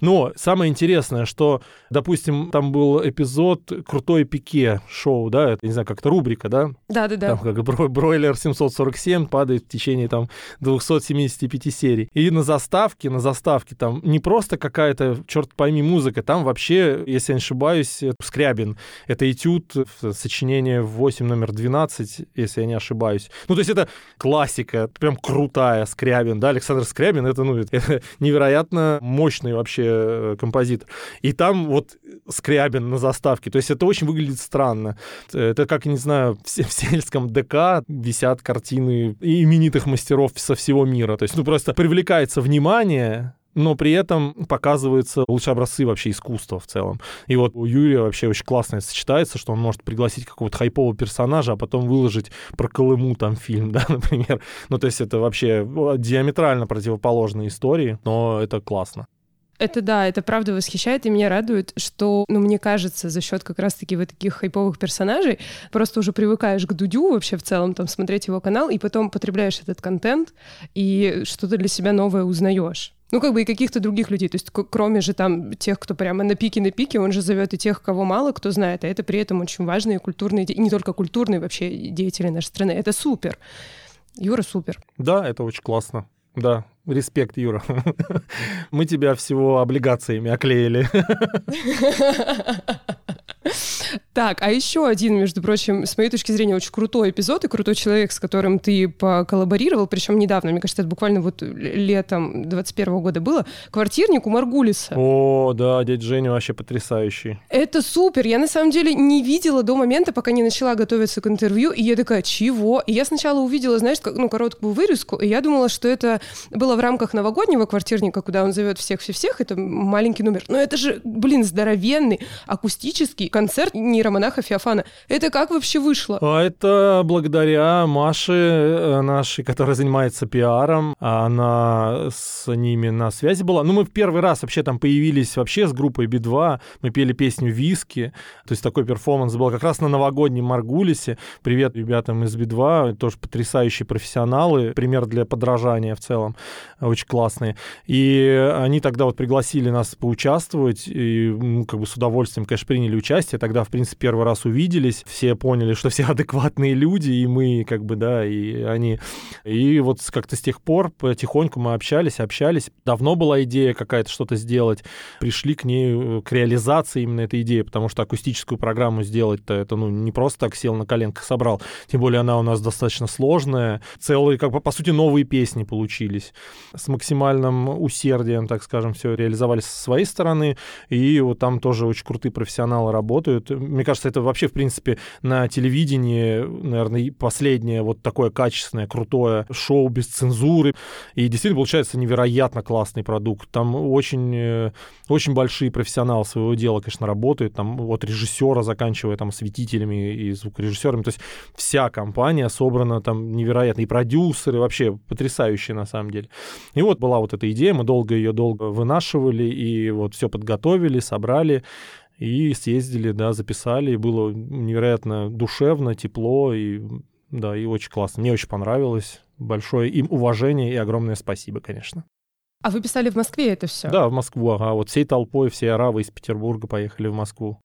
S2: Но самое интересное, что, допустим, там был эпизод «Крутой пике» шоу, да, это, не знаю, как-то рубрика, да?
S1: Да, да, да.
S2: Там как бро- бройлер 747 падает в течение там 275 серий. И на заставке, на заставке там не просто какая-то, черт пойми, музыка, там вообще, если я не ошибаюсь, Скрябин. Это этюд, в- сочинение 8 номер 12, если я не ошибаюсь. Ну, то есть это классика, прям крутая Скрябин, да, Александр Скрябин, это, ну, это <laughs> невероятно мощный вообще э, композитор. И там вот Скрябин на заставке, то есть это очень выглядит странно. Это как, не знаю, <laughs> в сельском ДК висят картины именитых мастеров со всего мира. То есть, ну, просто привлекается внимание, но при этом показываются лучшие образцы вообще искусства в целом. И вот у Юрия вообще очень классно сочетается, что он может пригласить какого-то хайпового персонажа, а потом выложить про Колыму там фильм, <laughs> да, например. Ну, то есть это вообще ну, диаметрально противоположные истории, но это классно.
S1: Это да, это правда восхищает, и меня радует, что, ну, мне кажется, за счет как раз-таки вот таких хайповых персонажей просто уже привыкаешь к Дудю вообще в целом, там, смотреть его канал, и потом потребляешь этот контент, и что-то для себя новое узнаешь. Ну, как бы и каких-то других людей. То есть, кроме же там тех, кто прямо на пике на пике, он же зовет и тех, кого мало кто знает, а это при этом очень важные культурные, и не только культурные вообще деятели нашей страны. Это супер. Юра супер.
S2: Да, это очень классно. Да, респект, Юра. <laughs> Мы тебя всего облигациями оклеили. <laughs> <laughs>
S1: Так, а еще один, между прочим, с моей точки зрения, очень крутой эпизод и крутой человек, с которым ты поколлаборировал, причем недавно, мне кажется, это буквально вот летом 21 года было, квартирник у Маргулиса.
S2: О, да, дядя Женя вообще потрясающий.
S1: Это супер. Я на самом деле не видела до момента, пока не начала готовиться к интервью, и я такая, чего? И я сначала увидела, знаешь, ну, короткую вырезку, и я думала, что это было в рамках новогоднего квартирника, куда он зовет всех-всех-всех, это маленький номер. Но это же, блин, здоровенный акустический концерт нейромонаха Феофана. Это как вообще вышло?
S2: А это благодаря Маше э, нашей, которая занимается пиаром. Она с ними на связи была. Ну, мы в первый раз вообще там появились вообще с группой Би-2. Мы пели песню «Виски». То есть такой перформанс был как раз на новогоднем Маргулисе. Привет ребятам из Би-2. Тоже потрясающие профессионалы. Пример для подражания в целом. Очень классные. И они тогда вот пригласили нас поучаствовать. И ну, как бы с удовольствием, конечно, приняли участие. Тогда, в принципе, первый раз увиделись. Все поняли, что все <laughs> адекватные люди, и мы, как бы, да, и они. И вот как-то с тех пор потихоньку мы общались, общались. Давно была идея какая-то что-то сделать. Пришли к ней, э, к реализации именно этой идеи, потому что акустическую программу сделать-то это, ну, не просто так сел на коленках собрал. Тем более она у нас достаточно сложная. Целые, как бы, по сути, новые песни получились. С максимальным усердием, так скажем, все реализовали со своей стороны. И вот там тоже очень крутые профессионалы работают. Мне кажется, это вообще, в принципе, на телевидении, наверное, последнее вот такое качественное, крутое шоу без цензуры. И действительно получается невероятно классный продукт. Там очень, э, очень большие профессионалы своего дела, конечно, работают. Там от режиссера, заканчивая там осветителями и звукорежиссерами. То есть вся компания собрана там невероятно. И продюсеры вообще потрясающие на самом деле. И вот была вот эта идея, мы долго ее долго вынашивали, и вот все подготовили, собрали. И съездили, да, записали, и было невероятно душевно, тепло, и да, и очень классно. Мне очень понравилось. Большое им уважение и огромное спасибо, конечно.
S1: А вы писали в Москве это все?
S2: Да, в Москву, ага. Вот всей толпой, все аравы из Петербурга поехали в Москву.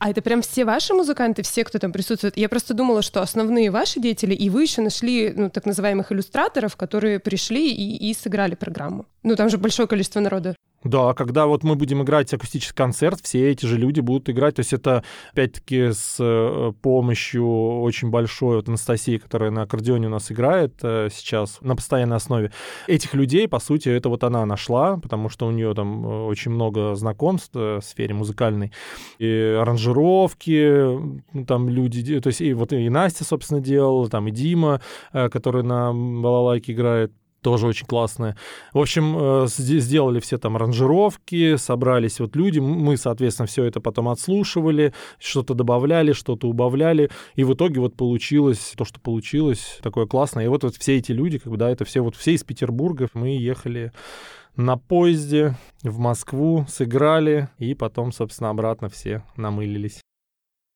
S1: А это прям все ваши музыканты, все, кто там присутствует? Я просто думала, что основные ваши деятели, и вы еще нашли, ну, так называемых иллюстраторов, которые пришли и, и сыграли программу. Ну, там же большое количество народа.
S2: Да, когда вот мы будем играть акустический концерт, все эти же люди будут играть. То есть это, опять-таки, с э, помощью очень большой вот Анастасии, которая на аккордеоне у нас играет э, сейчас на постоянной основе. Этих людей, по сути, это вот она нашла, потому что у нее там э, очень много знакомств в сфере музыкальной. И аранжировки, там люди... То есть и вот и Настя, собственно, делала, там и Дима, который на балалайке играет тоже очень классная. В общем, э, сде- сделали все там аранжировки, собрались вот люди, мы, соответственно, все это потом отслушивали, что-то добавляли, что-то убавляли, и в итоге вот получилось то, что получилось, такое классное. И вот, вот все эти люди, как бы, да, это все вот все из Петербурга, мы ехали на поезде в Москву, сыграли, и потом, собственно, обратно все намылились.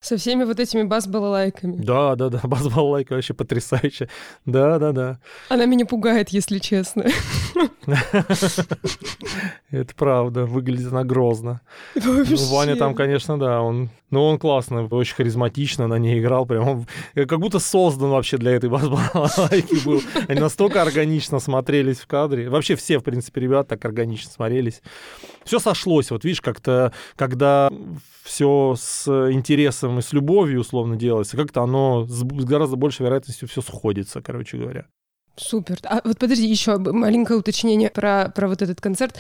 S1: Со всеми вот этими бас-балалайками.
S2: Да, да, да, <laughs> бас-балалайка вообще потрясающая. Да, да, да.
S1: Она меня пугает, если честно. <laughs>
S2: Это правда, выглядит она грозно. Ну, Ваня там, конечно, да, он... Ну, он классно, очень харизматично на ней играл, прям он как будто создан вообще для этой бас-балалайки <laughs> был. Они настолько органично смотрелись в кадре. Вообще все, в принципе, ребята так органично смотрелись. Все сошлось, вот видишь, как-то, когда все с интересом и с любовью условно делается, как-то оно с гораздо большей вероятностью все сходится, короче говоря.
S1: Супер. А вот подожди, еще маленькое уточнение про, про вот этот концерт.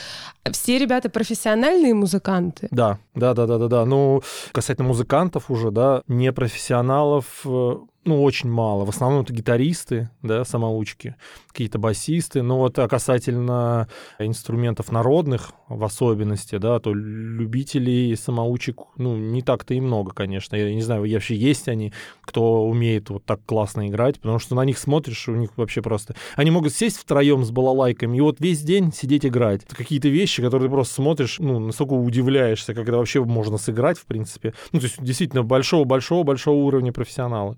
S1: Все ребята профессиональные музыканты?
S2: Да, да, да, да, да, да. Ну, касательно музыкантов уже, да, не профессионалов, э, ну, очень мало. В основном это гитаристы, да, самоучки, какие-то басисты. Но вот а касательно инструментов народных в особенности, да, то любителей самоучек, ну, не так-то и много, конечно. Я не знаю, вообще есть они, кто умеет вот так классно играть, потому что на них смотришь, у них вообще просто... Они могут сесть втроем с балалайками и вот весь день сидеть играть. Это какие-то вещи, которые ты просто смотришь, ну, настолько удивляешься, когда вообще можно сыграть, в принципе. Ну, то есть действительно большого-большого-большого уровня профессионала.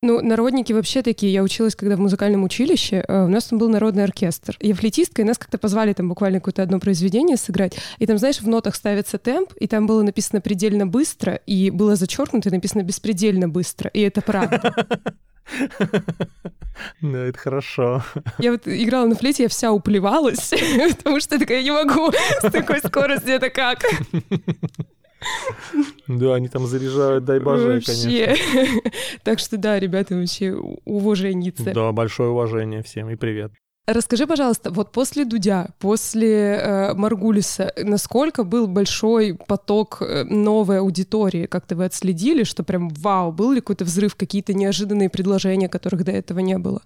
S1: Ну, народники вообще такие. Я училась, когда в музыкальном училище, э, у нас там был народный оркестр. Я флейтистка, и нас как-то позвали там буквально какое-то одно произведение сыграть. И там, знаешь, в нотах ставится темп, и там было написано предельно быстро, и было зачеркнуто и написано беспредельно быстро. И это правда.
S2: Да, это хорошо.
S1: Я вот играла на флейте, я вся уплевалась, <laughs> потому что я такая, не могу с такой скоростью, это как?
S2: Да, они там заряжают, дай боже, конечно. <laughs>
S1: Так что да, ребята, вообще уваженица.
S2: Да, большое уважение всем и привет.
S1: Расскажи, пожалуйста, вот после Дудя, после э, Маргулиса, насколько был большой поток э, новой аудитории? Как-то вы отследили, что прям вау, был ли какой-то взрыв, какие-то неожиданные предложения, которых до этого не было?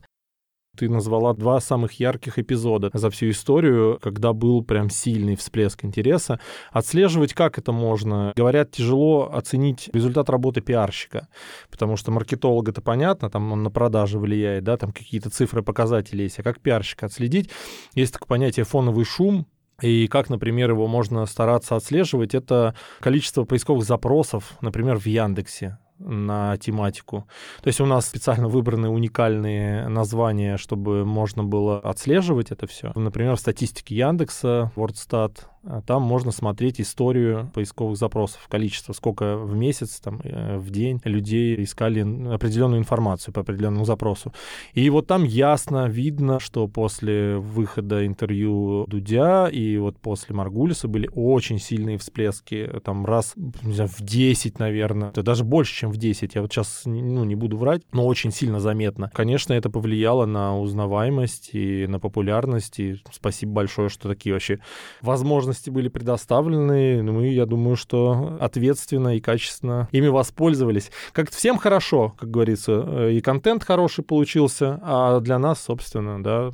S2: Ты назвала два самых ярких эпизода за всю историю, когда был прям сильный всплеск интереса. Отслеживать как это можно? Говорят, тяжело оценить результат работы пиарщика, потому что маркетолог это понятно, там он на продажи влияет, да, там какие-то цифры, показатели есть, а как пиарщика отследить? Есть такое понятие фоновый шум, и как, например, его можно стараться отслеживать, это количество поисковых запросов, например, в Яндексе на тематику. То есть у нас специально выбраны уникальные названия, чтобы можно было отслеживать это все. Например, в статистике Яндекса, WordStat, там можно смотреть историю поисковых запросов, количество, сколько в месяц, там, э, в день людей искали определенную информацию по определенному запросу. И вот там ясно видно, что после выхода интервью Дудя и вот после Маргулиса были очень сильные всплески, там раз, знаю, в 10, наверное, это даже больше, чем в 10, я вот сейчас ну, не буду врать, но очень сильно заметно. Конечно, это повлияло на узнаваемость и на популярность, и спасибо большое, что такие вообще возможности возможности были предоставлены, ну, и я думаю, что ответственно и качественно ими воспользовались. Как-то всем хорошо, как говорится, э, и контент хороший получился, а для нас, собственно, да,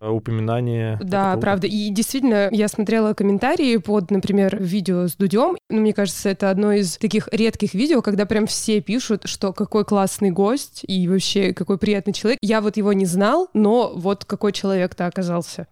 S2: упоминание.
S1: Да, правда. И действительно, я смотрела комментарии под, например, видео с Дудем. Ну, мне кажется, это одно из таких редких видео, когда прям все пишут, что какой классный гость и вообще какой приятный человек. Я вот его не знал, но вот какой человек-то оказался.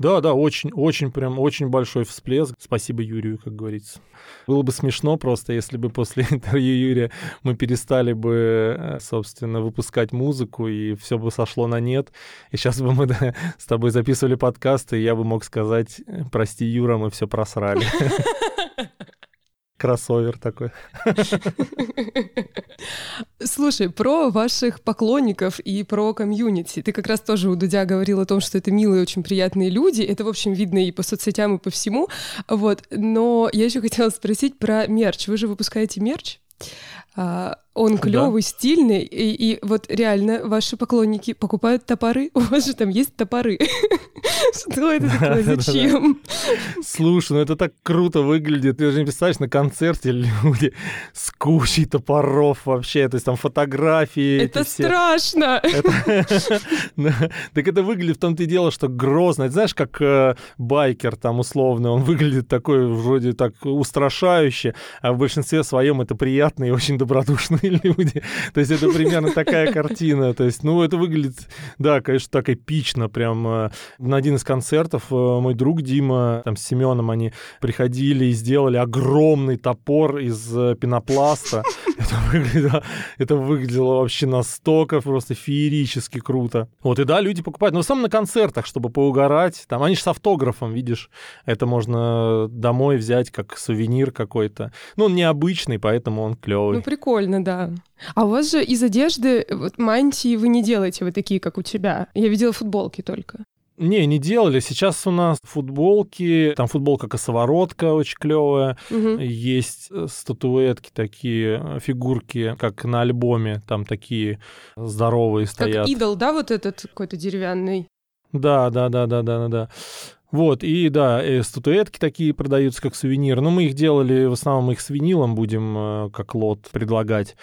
S2: Да, да, очень, очень, прям, очень большой всплеск. Спасибо Юрию, как говорится. Было бы смешно просто, если бы после <laughs> интервью Юрия мы перестали бы, э, собственно, выпускать музыку, и все бы сошло на нет. И сейчас бы мы <laughs> да, с тобой записывали подкасты, и я бы мог сказать, прости, Юра, мы все просрали. <laughs> Кроссовер такой.
S1: Слушай, про ваших поклонников и про комьюнити. Ты как раз тоже у Дудя говорил о том, что это милые, очень приятные люди. Это, в общем, видно и по соцсетям, и по всему. Вот. Но я еще хотела спросить про мерч. Вы же выпускаете мерч? А, он клевый, да. стильный, и, и вот реально ваши поклонники покупают топоры. <laughs> У вас же там есть топоры. <laughs> Что это <laughs> такое? Зачем?
S2: Слушай, ну это так круто выглядит. Ты же не представляешь, на концерте люди с кучей топоров вообще, то есть там фотографии.
S1: Это страшно.
S2: Так это выглядит в том-то и дело, что грозно. Знаешь, как э, байкер там условно, он выглядит такой вроде так устрашающе, а в большинстве своем это приятный и очень добродушный <laughs> люди. То есть это примерно такая картина. То есть, ну, это выглядит, да, конечно, так эпично. Прям э, на один из концертов э, мой друг Дима, там, с Семеном они приходили и сделали огромный топор из э, пенопласта. Это выглядело, это выглядело вообще настолько просто феерически круто. Вот, и да, люди покупают. Но в основном на концертах, чтобы поугарать. Там они же с автографом, видишь. Это можно домой взять как сувенир какой-то. Ну, он необычный, поэтому он клевый.
S1: Ну, прикольно, да. А у вас же из одежды вот, мантии вы не делаете вы такие, как у тебя. Я видела футболки только.
S2: Не, не делали. Сейчас у нас футболки, там футболка косоворотка очень клевая. Угу. Есть э, статуэтки такие, э, фигурки, как на альбоме, там такие здоровые стоят.
S1: Как идол, да, вот этот какой-то деревянный?
S2: Да, да, да, да, да, да. Вот, и да, и статуэтки такие продаются как сувенир. Но мы их делали, в основном их с винилом будем э, как лот предлагать.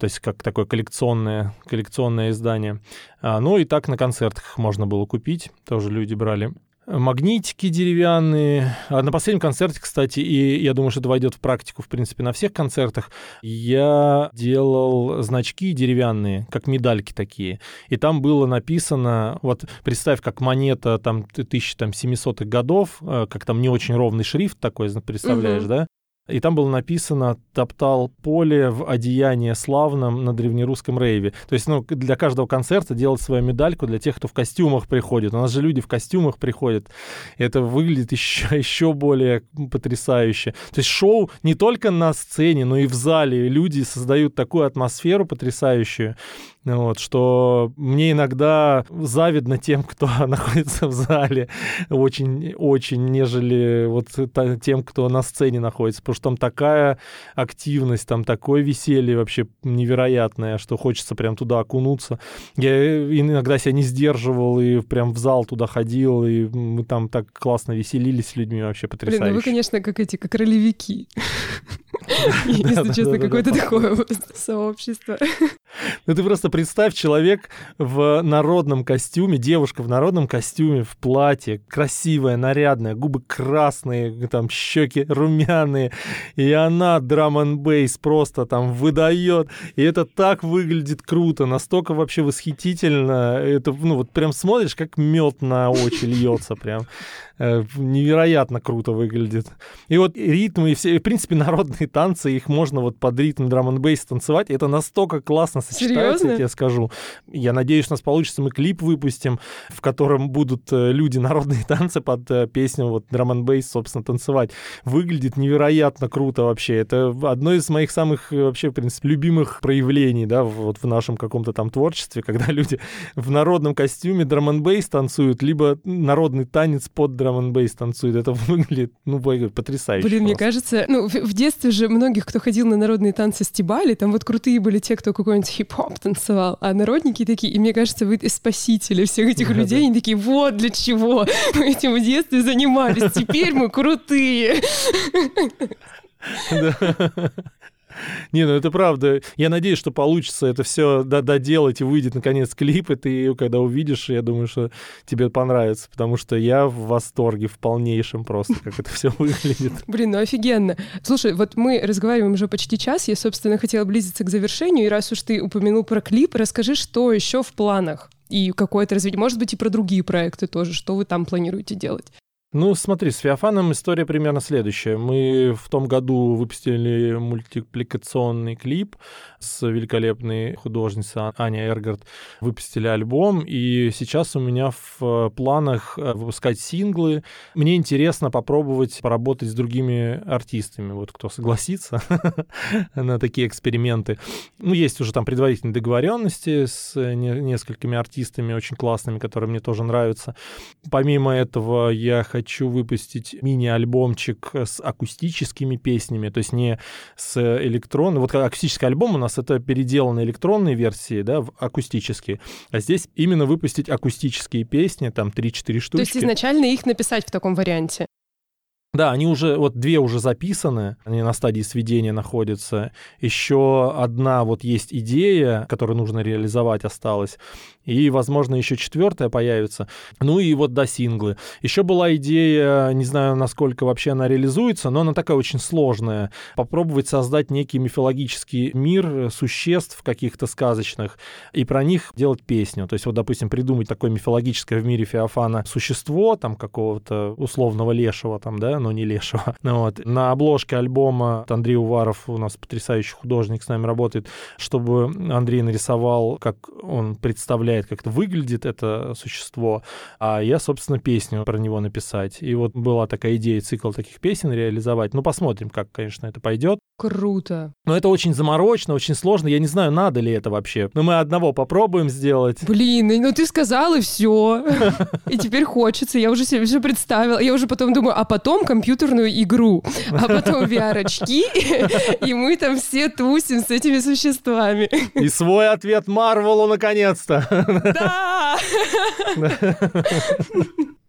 S2: То есть как такое коллекционное, коллекционное издание. А, ну и так на концертах можно было купить, тоже люди брали магнитики деревянные. А на последнем концерте, кстати, и я думаю, что это войдет в практику, в принципе, на всех концертах, я делал значки деревянные, как медальки такие. И там было написано, вот представь, как монета там 1700-х годов, э, как там не очень ровный шрифт такой, представляешь, угу. да? И там было написано «топтал поле в одеянии славном на древнерусском рейве». То есть, ну, для каждого концерта делать свою медальку для тех, кто в костюмах приходит. У нас же люди в костюмах приходят. Это выглядит <laughs> еще, еще более потрясающе. То есть шоу не только на сцене, но и в зале. Люди создают такую атмосферу потрясающую. Вот, что мне иногда завидно тем, кто <laughs> находится в зале, очень-очень, нежели вот тем, кто на сцене находится, потому что там такая активность, там такое веселье вообще невероятное, что хочется прям туда окунуться. Я иногда себя не сдерживал и прям в зал туда ходил, и мы там так классно веселились с людьми, вообще потрясающе. Блин,
S1: ну вы, конечно, как эти, как ролевики. <laughs> Если честно, какое-то такое <laughs> сообщество.
S2: Ну ты просто представь, человек в народном костюме, девушка в народном костюме, в платье, красивая, нарядная, губы красные, там щеки румяные, и она драм бейс просто там выдает, и это так выглядит круто, настолько вообще восхитительно, это, ну вот прям смотришь, как мед на очи льется прям. Э, невероятно круто выглядит. И вот ритмы и все, в принципе, народные танцы, их можно вот под ритм драм бейс танцевать, это настолько классно сочетается, Серьезно? Я тебе скажу. Я надеюсь, у нас получится, мы клип выпустим, в котором будут э, люди народные <laughs> танцы под э, песню вот драм н бейс, собственно, танцевать. Выглядит невероятно круто вообще. Это одно из моих самых вообще, в принципе, любимых проявлений, да, вот в нашем каком-то там творчестве, <laughs> когда люди в народном костюме драм н бейс танцуют, либо народный танец под драм драм бейс танцует, это <laughs> выглядит, ну, потрясающе.
S1: Блин, просто. мне кажется, ну, в, в детстве же многих, кто ходил на народные танцы, стебали, там вот крутые были те, кто какой-нибудь хип-хоп танцевал, а народники такие, и мне кажется, вы спасители всех этих людей, они такие, вот для чего мы этим в детстве занимались, теперь мы крутые.
S2: Да. <laughs> Не, ну это правда. Я надеюсь, что получится это все доделать и выйдет наконец клип, и ты когда увидишь, я думаю, что тебе понравится, потому что я в восторге в полнейшем просто, как это все <laughs> выглядит.
S1: Блин, ну офигенно. Слушай, вот мы разговариваем уже почти час, я, собственно, хотела близиться к завершению, и раз уж ты упомянул про клип, расскажи, что еще в планах? И какое-то развитие, может быть, и про другие проекты тоже, что вы там планируете делать?
S2: Ну, смотри, с Феофаном история примерно следующая. Мы в том году выпустили мультипликационный клип с великолепной художницей Аней Эргард. Выпустили альбом, и сейчас у меня в планах э, выпускать синглы. Мне интересно попробовать поработать с другими артистами, вот кто согласится <laughs> на такие эксперименты. Ну, есть уже там предварительные договоренности с несколькими артистами очень классными, которые мне тоже нравятся. Помимо этого, я хочу хочу выпустить мини-альбомчик с акустическими песнями, то есть не с электронной. Вот акустический альбом у нас это переделанные электронные версии, да, в акустические. А здесь именно выпустить акустические песни, там 3-4 штучки. То
S1: есть изначально их написать в таком варианте?
S2: Да, они уже, вот две уже записаны, они на стадии сведения находятся. Еще одна вот есть идея, которую нужно реализовать, осталась. И, возможно, еще четвертая появится. Ну и вот до синглы. Еще была идея, не знаю, насколько вообще она реализуется, но она такая очень сложная. Попробовать создать некий мифологический мир существ каких-то сказочных и про них делать песню. То есть вот, допустим, придумать такое мифологическое в мире Феофана существо, там какого-то условного лешего, там, да, но не лешего. <laughs> Ну, вот. На обложке альбома Андрей Уваров, у нас потрясающий художник с нами работает, чтобы Андрей нарисовал, как он представляет, как это выглядит, это существо, а я, собственно, песню про него написать. И вот была такая идея цикл таких песен реализовать. Ну, посмотрим, как, конечно, это пойдет.
S1: Круто.
S2: Но это очень заморочно, очень сложно. Я не знаю, надо ли это вообще. Но мы одного попробуем сделать.
S1: Блин, ну ты сказал, и все. И теперь хочется. Я уже себе все представила. Я уже потом думаю, а потом компьютерную игру, а потом VR-очки, <laughs> и мы там все тусим с этими существами.
S2: И свой ответ Марвелу наконец-то.
S1: Да!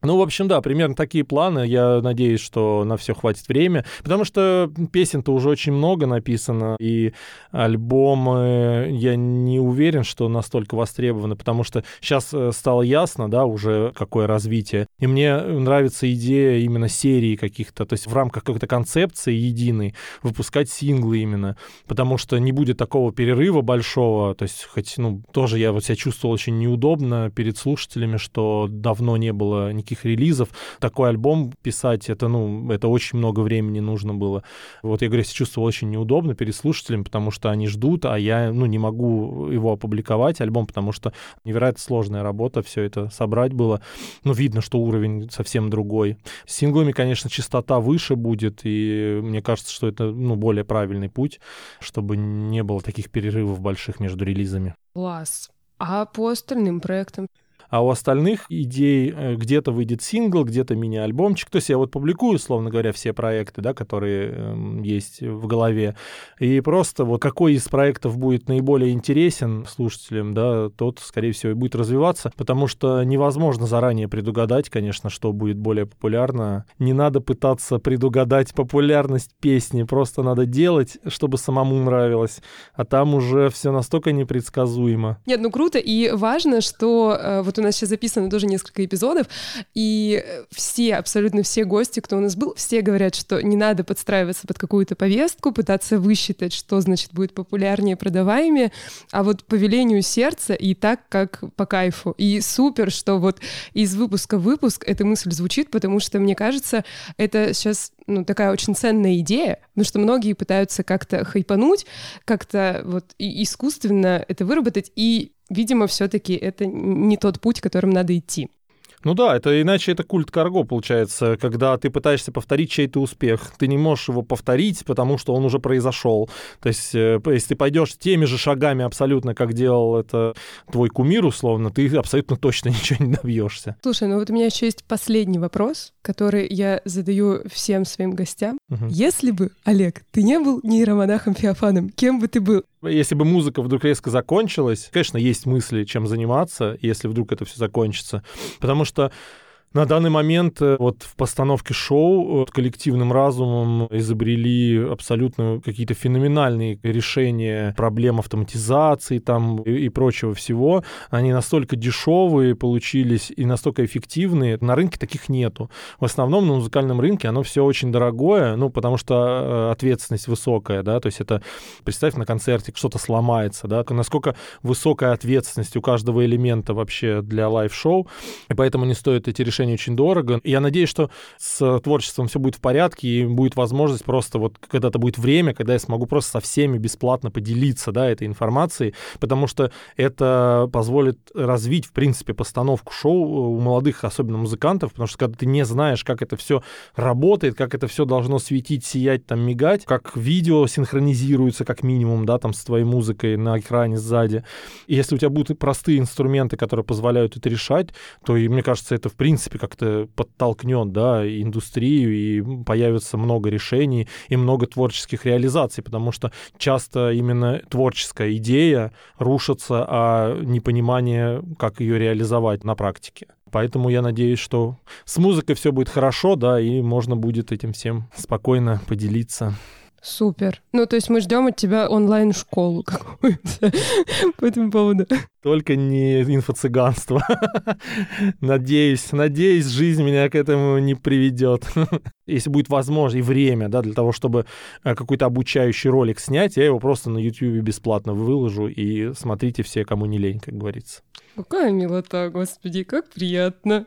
S2: Ну, в общем, да, примерно такие планы. Я надеюсь, что на все хватит времени. Потому что песен-то уже очень много написано, и альбомы, я не уверен, что настолько востребованы, потому что сейчас э, стало ясно, да, уже какое развитие. И мне нравится идея именно серии каких-то, то есть в рамках какой-то концепции единой выпускать синглы именно, потому что не будет такого перерыва большого, то есть хоть, ну, тоже я вот себя чувствовал очень неудобно перед слушателями, что давно не было никаких релизов. Такой альбом писать, это, ну, это очень много времени нужно было. Вот я говорю, я себя чувствовал очень неудобно перед слушателями, потому что они ждут, а я, ну, не могу его опубликовать, альбом, потому что невероятно сложная работа, все это собрать было. Ну, видно, что уровень совсем другой. С синглами, конечно, частота выше будет, и мне кажется, что это, ну, более правильный путь, чтобы не было таких перерывов больших между релизами.
S1: Класс. А по остальным проектам?
S2: А у остальных идей э, где-то выйдет сингл, где-то мини-альбомчик. То есть я вот публикую, условно говоря, все проекты, да, которые э, есть в голове, и просто вот какой из проектов будет наиболее интересен слушателям, да, тот, скорее всего, и будет развиваться, потому что невозможно заранее предугадать, конечно, что будет более популярно. Не надо пытаться предугадать популярность песни, просто надо делать, чтобы самому нравилось, а там уже все настолько непредсказуемо.
S1: Нет, ну круто, и важно, что э, вот у нас сейчас записано тоже несколько эпизодов, и все, абсолютно все гости, кто у нас был, все говорят, что не надо подстраиваться под какую-то повестку, пытаться высчитать, что значит будет популярнее, продаваемее, а вот по велению сердца и так, как по кайфу. И супер, что вот из выпуска в выпуск эта мысль звучит, потому что, мне кажется, это сейчас ну, такая очень ценная идея, потому что многие пытаются как-то хайпануть, как-то вот искусственно это выработать, и видимо, все-таки это не тот путь, которым надо идти.
S2: Ну да, это иначе это культ карго получается, когда ты пытаешься повторить чей-то успех. Ты не можешь его повторить, потому что он уже произошел. То есть, э, если ты пойдешь теми же шагами абсолютно, как делал это твой кумир, условно, ты абсолютно точно <laughs> ничего не добьешься.
S1: Слушай, ну вот у меня еще есть последний вопрос, который я задаю всем своим гостям. Угу. Если бы, Олег, ты не был нейромонахом Феофаном, кем бы ты был?
S2: Если бы музыка вдруг резко закончилась, конечно, есть мысли, чем заниматься, если вдруг это все закончится. Потому что на данный момент э, вот в постановке шоу э, коллективным разумом изобрели абсолютно какие-то феноменальные решения проблем автоматизации там и, и прочего всего. Они настолько дешевые получились и настолько эффективные. На рынке таких нету. В основном на музыкальном рынке оно все очень дорогое, ну, потому что э, ответственность высокая, да, то есть это, представь, на концерте что-то сломается, да, насколько высокая ответственность у каждого элемента вообще для live шоу, и поэтому не стоит эти решения решение очень дорого. Я надеюсь, что с творчеством все будет в порядке, и будет возможность просто вот когда-то будет время, когда я смогу просто со всеми бесплатно поделиться, да, этой информацией, потому что это позволит развить, в принципе, постановку шоу у молодых, особенно музыкантов, потому что когда ты не знаешь, как это все работает, как это все должно светить, сиять, там, мигать, как видео синхронизируется, как минимум, да, там, с твоей музыкой на экране сзади. И если у тебя будут простые инструменты, которые позволяют это решать, то, и, мне кажется, это, в принципе, принципе, как-то подтолкнет, да, индустрию, и появится много решений и много творческих реализаций, потому что часто именно творческая идея рушится, а непонимание, как ее реализовать на практике. Поэтому я надеюсь, что с музыкой все будет хорошо, да, и можно будет этим всем спокойно поделиться.
S1: Супер. Ну, то есть мы ждем от тебя онлайн-школу <laughs> какую-то по этому поводу.
S2: Только не инфо-цыганство. <laughs> надеюсь, надеюсь, жизнь меня к этому не приведет. <laughs> Если будет возможно и время, да, для того, чтобы э, какой-то обучающий ролик снять, я его просто на YouTube бесплатно выложу, и смотрите все, кому не лень, как говорится.
S1: Какая милота, господи, как приятно.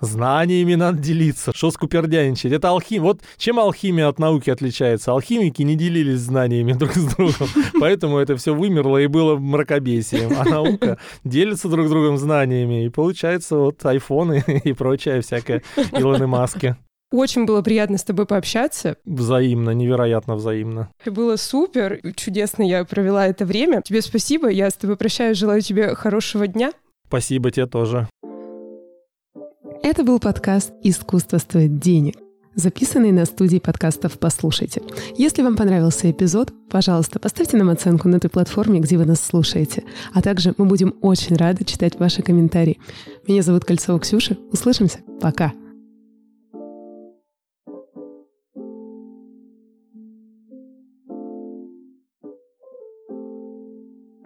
S2: Знаниями надо делиться. Что скупердяничать? Это алхимия. Вот чем алхимия от науки отличается? Алхимики не делились знаниями друг с другом. <laughs> Поэтому это все вымерло и было мракобесием. А наука делится друг с другом знаниями. И получается вот айфоны <laughs> и прочее всякое Илоны Маски.
S1: Очень было приятно с тобой пообщаться.
S2: Взаимно, невероятно взаимно.
S1: Было супер, чудесно я провела это время. Тебе спасибо, я с тобой прощаюсь, желаю тебе хорошего дня.
S2: Спасибо тебе тоже.
S1: Это был подкаст «Искусство стоит денег», записанный на студии подкастов «Послушайте». Если вам понравился эпизод, пожалуйста, поставьте нам оценку на той платформе, где вы нас слушаете. А также мы будем очень рады читать ваши комментарии. Меня зовут Кольцова Ксюша. Услышимся. Пока.